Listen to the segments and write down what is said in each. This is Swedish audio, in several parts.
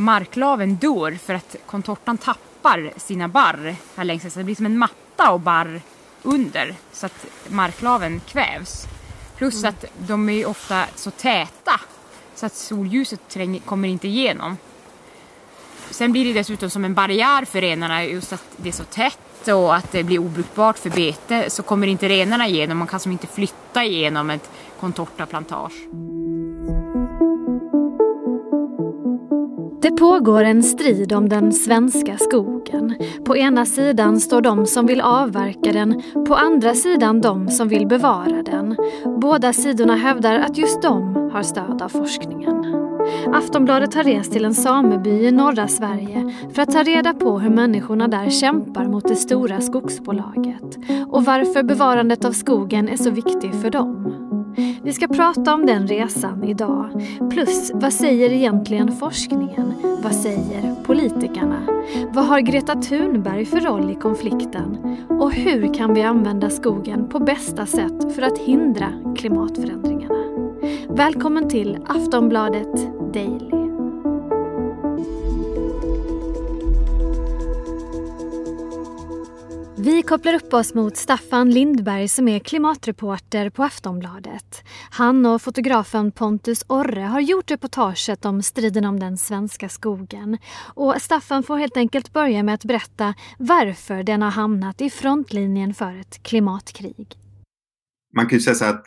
marklaven dör för att contortan tappar sina barr här längs sig. Så det blir som en matta och barr under så att marklaven kvävs. Plus mm. att de är ofta så täta så att solljuset tränger, kommer inte igenom. Sen blir det dessutom som en barriär för renarna just att det är så tätt och att det blir obrukbart för bete så kommer inte renarna igenom. Man kan som inte flytta igenom ett contortaplantage. Det pågår en strid om den svenska skogen. På ena sidan står de som vill avverka den, på andra sidan de som vill bevara den. Båda sidorna hävdar att just de har stöd av forskningen. Aftonbladet har rest till en sameby i norra Sverige för att ta reda på hur människorna där kämpar mot det stora skogsbolaget och varför bevarandet av skogen är så viktig för dem. Vi ska prata om den resan idag. Plus, vad säger egentligen forskningen? Vad säger politikerna? Vad har Greta Thunberg för roll i konflikten? Och hur kan vi använda skogen på bästa sätt för att hindra klimatförändringarna? Välkommen till Aftonbladet Daily. Vi kopplar upp oss mot Staffan Lindberg som är klimatreporter på Aftonbladet. Han och fotografen Pontus Orre har gjort reportaget om striden om den svenska skogen. Och Staffan får helt enkelt börja med att berätta varför den har hamnat i frontlinjen för ett klimatkrig. Man kan ju säga så att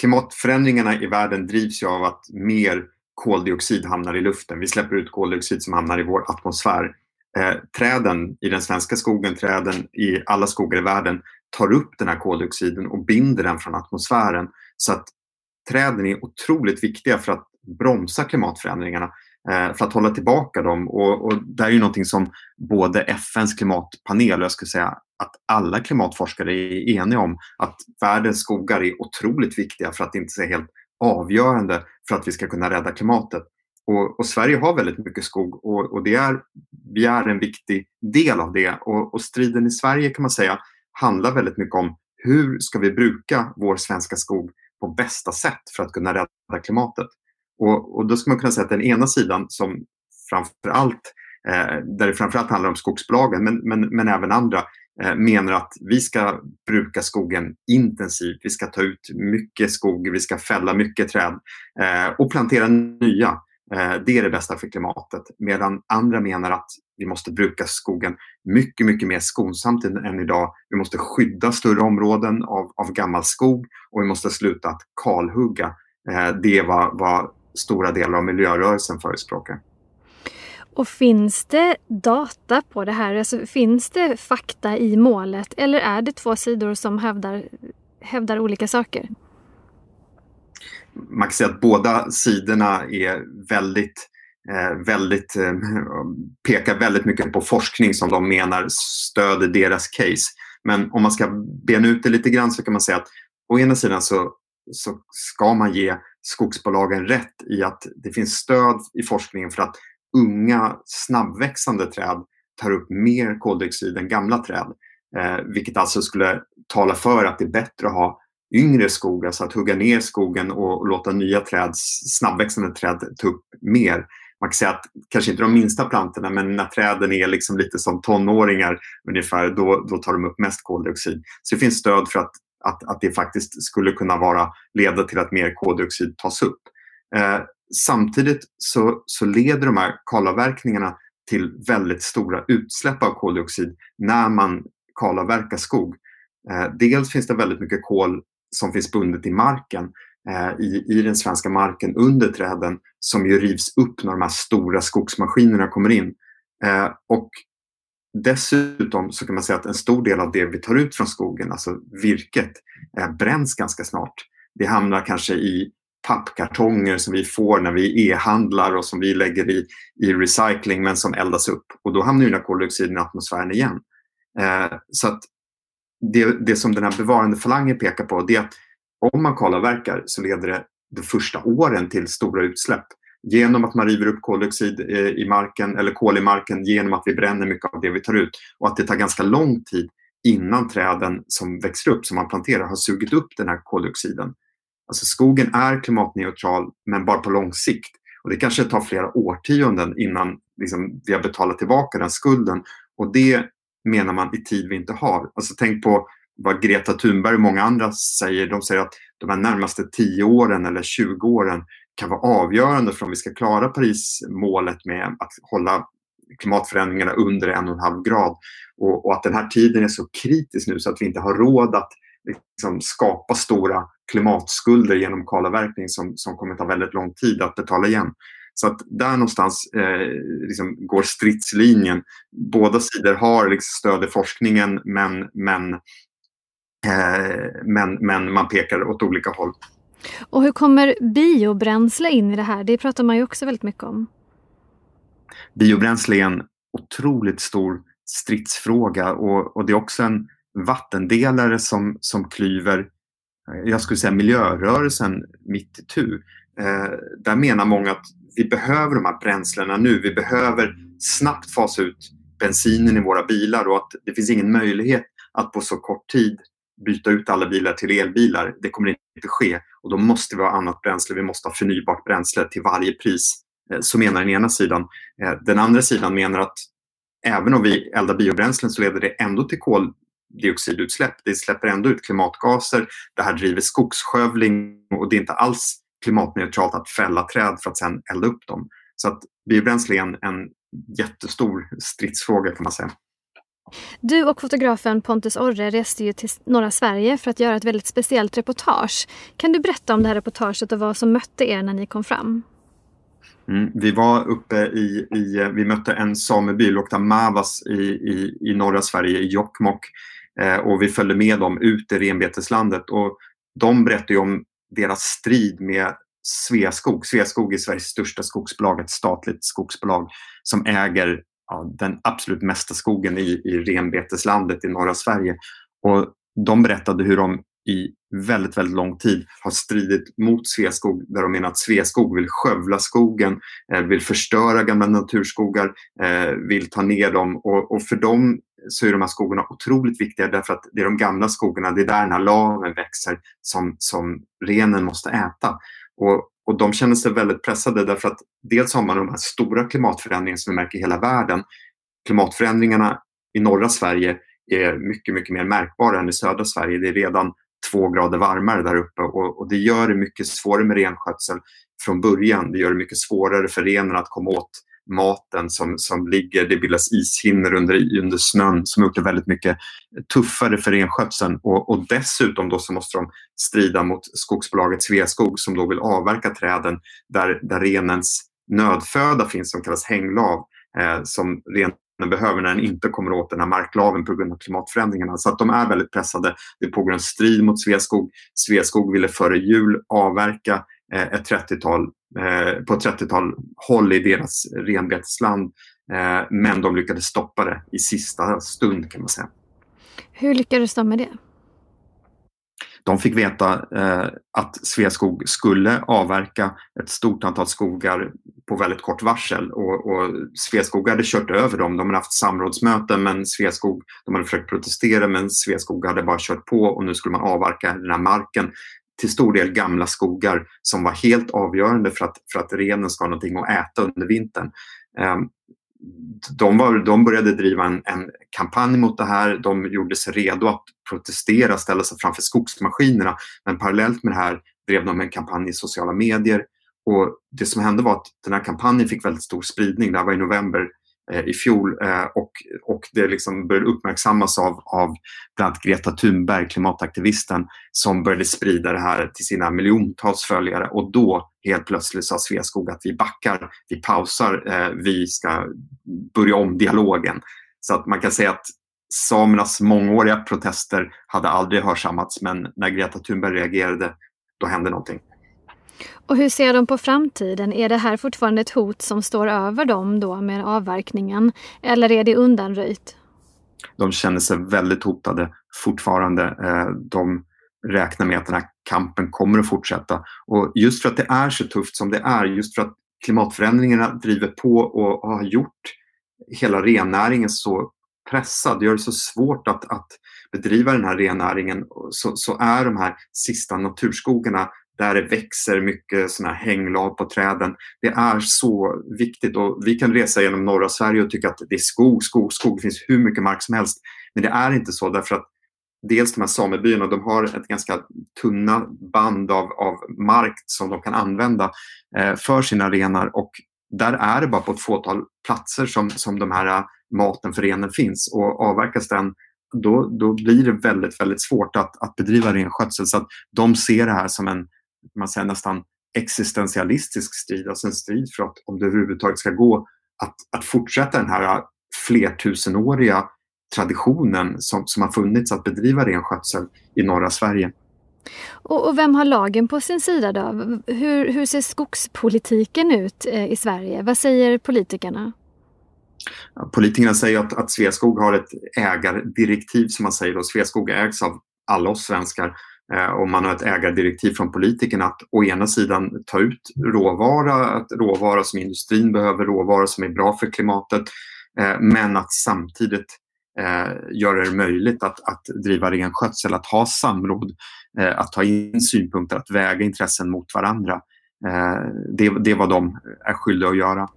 klimatförändringarna i världen drivs ju av att mer koldioxid hamnar i luften. Vi släpper ut koldioxid som hamnar i vår atmosfär eh, träden i den svenska skogen, träden i alla skogar i världen tar upp den här koldioxiden och binder den från atmosfären. Så att träden är otroligt viktiga för att bromsa klimatförändringarna, eh, för att hålla tillbaka dem. Och, och det är ju någonting som både FNs klimatpanel och jag skulle säga att alla klimatforskare är eniga om att världens skogar är otroligt viktiga för att inte säga helt avgörande för att vi ska kunna rädda klimatet. Och, och, Sverige har väldigt mycket skog och, och, det är, vi är en viktig del av det. Och, och, striden i Sverige kan man säga handlar väldigt mycket om hur ska vi bruka vår svenska skog på bästa sätt för att kunna rädda klimatet. Och, och då ska man kunna säga att den ena sidan som framför allt, eh, där det framförallt handlar om skogsbolagen men, men, men även andra, eh, menar att vi ska bruka skogen intensivt. Vi ska ta ut mycket skog, vi ska fälla mycket träd eh, och plantera nya. Eh, det är det bästa för klimatet. Medan andra menar att vi måste bruka skogen mycket, mycket mer skonsamt än idag. Vi måste skydda större områden av, av gammal skog och vi måste sluta att kalhugga. Eh, det är vad, vad stora delar av miljörörelsen förespråkar. Och finns det data på det här? Alltså, finns det fakta i målet eller är det två sidor som hävdar, hävdar olika saker? Man kan säga att båda sidorna är väldigt eh, väldigt, eh, pekar väldigt mycket på forskning som de menar stöder deras case. Men om man ska bena ut det lite grann så kan man säga att å ena sidan så, så ska man ge skogsbolagen rätt i att det finns stöd i forskningen för att unga snabbväxande träd tar upp mer koldioxid än gamla träd. Eh, vilket alltså skulle tala för att det är bättre att ha yngre skog, alltså att hugga ner skogen och låta nya träd, snabbväxande träd ta upp mer. Man kan säga att kanske inte de minsta plantorna men när träden är liksom lite som tonåringar ungefär, då, då tar de upp mest koldioxid. Så det finns stöd för att, att, att det faktiskt skulle kunna vara, leda till att mer koldioxid tas upp. Eh, samtidigt så, så leder de här kalavverkningarna till väldigt stora utsläpp av koldioxid när man kalavverkar skog. Eh, dels finns det väldigt mycket kol som finns bundet i marken, eh, i, i den svenska marken under träden som ju rivs upp när de här stora skogsmaskinerna kommer in. Eh, och dessutom så kan man säga att en stor del av det vi tar ut från skogen, alltså virket, eh, bränns ganska snart. Det hamnar kanske i pappkartonger som vi får när vi e-handlar och som vi lägger i, i recycling men som eldas upp. Och då hamnar ju den här koldioxiden i atmosfären igen. Eh, så att det, det som den här bevarandefalangen pekar på det är att om man kalavverkar så leder det de första åren till stora utsläpp. Genom att man river upp koldioxid eh, i marken eller kol i marken genom att vi bränner mycket av det vi tar ut. Och att det tar ganska lång tid innan träden som växer upp, som man planterar, har sugit upp den här koldioxiden. Alltså skogen är klimatneutral men bara på lång sikt. Och det kanske tar flera årtionden innan liksom, vi har betalat tillbaka den skulden. Och det menar man i tid vi inte har. Alltså tänk på vad Greta Thunberg och många andra säger. De säger att de här närmaste 10 åren eller 20 åren kan vara avgörande för om vi ska klara Parismålet med att hålla klimatförändringarna under en och en halv grad. Och, och, att den här tiden är så kritisk nu så att vi inte har råd att liksom, skapa stora klimatskulder genom kalavverkning som, som kommer ta väldigt lång tid att betala igen. Så att där någonstans eh, liksom går stridslinjen. Båda sidor har liksom stöd i forskningen men, men, eh, men, men man pekar åt olika håll. Och hur kommer biobränsle in i det här? Det pratar man ju också väldigt mycket om. Biobränsle är en otroligt stor stridsfråga och, och det är också en vattendelare som, som klyver jag skulle säga miljörörelsen mitt i tu. Eh, där menar många att vi behöver de här bränslena nu. Vi behöver snabbt fasa ut bensinen i våra bilar och att det finns ingen möjlighet att på så kort tid byta ut alla bilar till elbilar. Det kommer inte ske och då måste vi ha annat bränsle. Vi måste ha förnybart bränsle till varje pris. Eh, så menar den ena sidan. Eh, den andra sidan menar att även om vi eldar biobränslen så leder det ändå till koldioxidutsläpp. Det släpper ändå ut klimatgaser. Det här driver skogsskövling och det är inte alls klimatneutralt att fälla träd för att sedan elda upp dem. Så att biobränsle är en, en jättestor stridsfråga kan man säga. Du och fotografen Pontus Orre reste ju till norra Sverige för att göra ett väldigt speciellt reportage. Kan du berätta om det här reportaget och vad som mötte er när ni kom fram? Mm, vi var uppe i, i, vi mötte en sameby, Lokta Mavas i, i, i norra Sverige, i Jokkmokk. Eh, och vi följde med dem ut i renbeteslandet och de berättade om deras strid med Sveaskog. Sveaskog är Sveriges största skogsbolag, ett statligt skogsbolag som äger ja, den absolut mesta skogen i, i renbeteslandet i norra Sverige. Och de berättade hur de i väldigt, väldigt lång tid har stridit mot Sveaskog där de menar att Sveaskog vill skövla skogen, eh, vill förstöra gamla naturskogar, eh, vill ta ner dem och, och, för dem så är de här skogarna otroligt viktiga därför att det är de gamla skogarna, det är där den här laven växer som, som renen måste äta. Och, och de känner sig väldigt pressade därför att dels har man de här stora klimatförändringarna som vi märker i hela världen. Klimatförändringarna i norra Sverige är mycket, mycket mer märkbara än i södra Sverige. Det är redan två grader varmare där uppe och, och, det gör det mycket svårare med renskötsel från början. Det gör det mycket svårare för renen att komma åt maten som, som ligger, det bildas ishinnor under, under snön som har gjort det väldigt mycket tuffare för renskötseln och, och dessutom då så måste de strida mot skogsbolaget Sveaskog som då vill avverka träden där, där renens nödföda finns som kallas hänglav eh, som renen behöver när den inte kommer åt den här marklaven på grund av klimatförändringarna. Så att de är väldigt pressade. Det pågår en strid mot Sveaskog. Sveaskog ville före jul avverka ett 30-tal, eh, på ett 30-tal håll i deras renbetesland. Eh, men de lyckades stoppa det i sista stund kan man säga. Hur lyckades de med det? De fick veta eh, att Sveaskog skulle avverka ett stort antal skogar på väldigt kort varsel och, och Sveaskog hade kört över dem. De hade haft samrådsmöten men Sveaskog, de hade försökt protestera men Sveaskog hade bara kört på och nu skulle man avverka den här marken till stor del gamla skogar som var helt avgörande för att, för att renen ska ha någonting att äta under vintern. Ehm, de, var, de började driva en, en, kampanj mot det här. De gjorde sig redo att protestera, ställa sig framför skogsmaskinerna. Men parallellt med det här drev de en kampanj i sociala medier. Och det som hände var att den här kampanjen fick väldigt stor spridning. Det här var i november Eh, i fjol eh, och, och det liksom började uppmärksammas av, av bland annat Greta Thunberg, klimataktivisten, som började sprida det här till sina miljontals följare. Och då helt plötsligt sa Sveaskog att vi backar, vi pausar, eh, vi ska börja om dialogen. Så att man kan säga att samernas mångåriga protester hade aldrig hörsammats men när Greta Thunberg reagerade då hände någonting. Och hur ser de på framtiden? Är det här fortfarande ett hot som står över dem då med avverkningen? Eller är det undanröjt? De känner sig väldigt hotade fortfarande. Eh, de räknar med att den här kampen kommer att fortsätta. Och just för att det är så tufft som det är, just för att klimatförändringarna driver på och har gjort hela rennäringen så pressad, det gör det så svårt att, att bedriva den här rennäringen så, så är de här sista naturskogarna där det växer mycket såna hänglav på träden. Det är så viktigt och vi kan resa genom norra Sverige och tycka att det är skog, skog, skog. Det finns hur mycket mark som helst. Men det är inte så därför att dels de här samebyarna, de har ett ganska tunna band av, av mark som de kan använda eh, för sina renar och där är det bara på ett fåtal platser som, som de här eh, maten för renen finns och avverkas den då, då blir det väldigt, väldigt svårt att, att bedriva renskötsel. Så att de ser det här som en man säger, nästan existentialistisk strid, alltså en strid för att om det överhuvudtaget ska gå att, att fortsätta den här flertusenåriga traditionen som, som har funnits att bedriva renskötsel i norra Sverige. Och, och, vem har lagen på sin sida då? Hur, hur ser skogspolitiken ut eh, i Sverige? Vad säger politikerna? Politikerna säger att, att Sveaskog har ett ägardirektiv som man säger. Då. Sveaskog ägs av alla oss svenskar Eh, och man har ett ägardirektiv från politikerna att å ena sidan ta ut råvara, att råvara som industrin behöver, råvara som är bra för klimatet, eh, men att samtidigt eh, göra det möjligt att, att driva renskötsel, att ha samråd, att ta in synpunkter, att väga intressen mot varandra. Det, det är vad de är skyldiga att göra.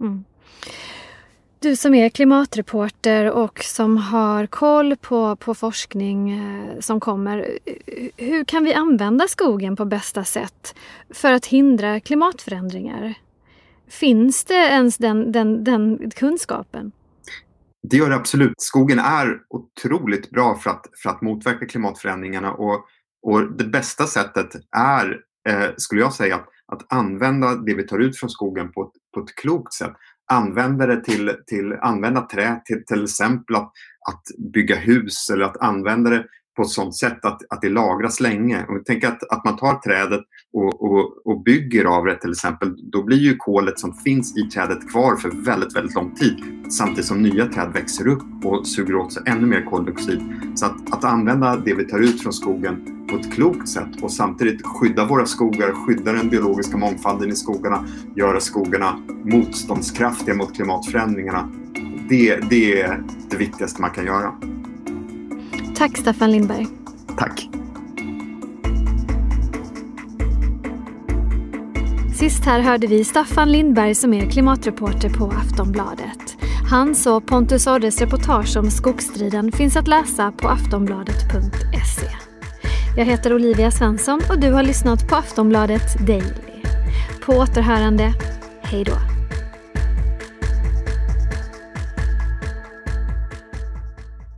Mm. Du som är klimatreporter och som har koll på, på forskning eh, som kommer. Hur kan vi använda skogen på bästa sätt för att hindra klimatförändringar? Finns det ens den, den, den kunskapen? Det gör det absolut. Skogen är otroligt bra för att, för att motverka klimatförändringarna och, och det bästa sättet är, eh, skulle jag säga, att, att använda det vi tar ut från skogen på ett, på ett klokt sätt. Använda det till, till använda trä till till exempel att, att bygga hus eller att använda det på ett sådant sätt att, att det lagras länge. Och tänk att, att man tar trädet och, och, och bygger av det till exempel, då blir ju kolet som finns i trädet kvar för väldigt, väldigt lång tid samtidigt som nya träd växer upp och suger åt sig ännu mer koldioxid. Så att, att använda det vi tar ut från skogen på ett klokt sätt och samtidigt skydda våra skogar, skydda den biologiska mångfalden i skogarna, göra skogarna motståndskraftiga mot klimatförändringarna. Det, det är det viktigaste man kan göra. Tack Staffan Lindberg. Tack. Sist här hörde vi Staffan Lindberg som är klimatreporter på Aftonbladet. Hans och Pontus Orres reportage om skogsstriden finns att läsa på aftonbladet.se. Jag heter Olivia Svensson och du har lyssnat på Aftonbladet Daily. På återhörande, hej då.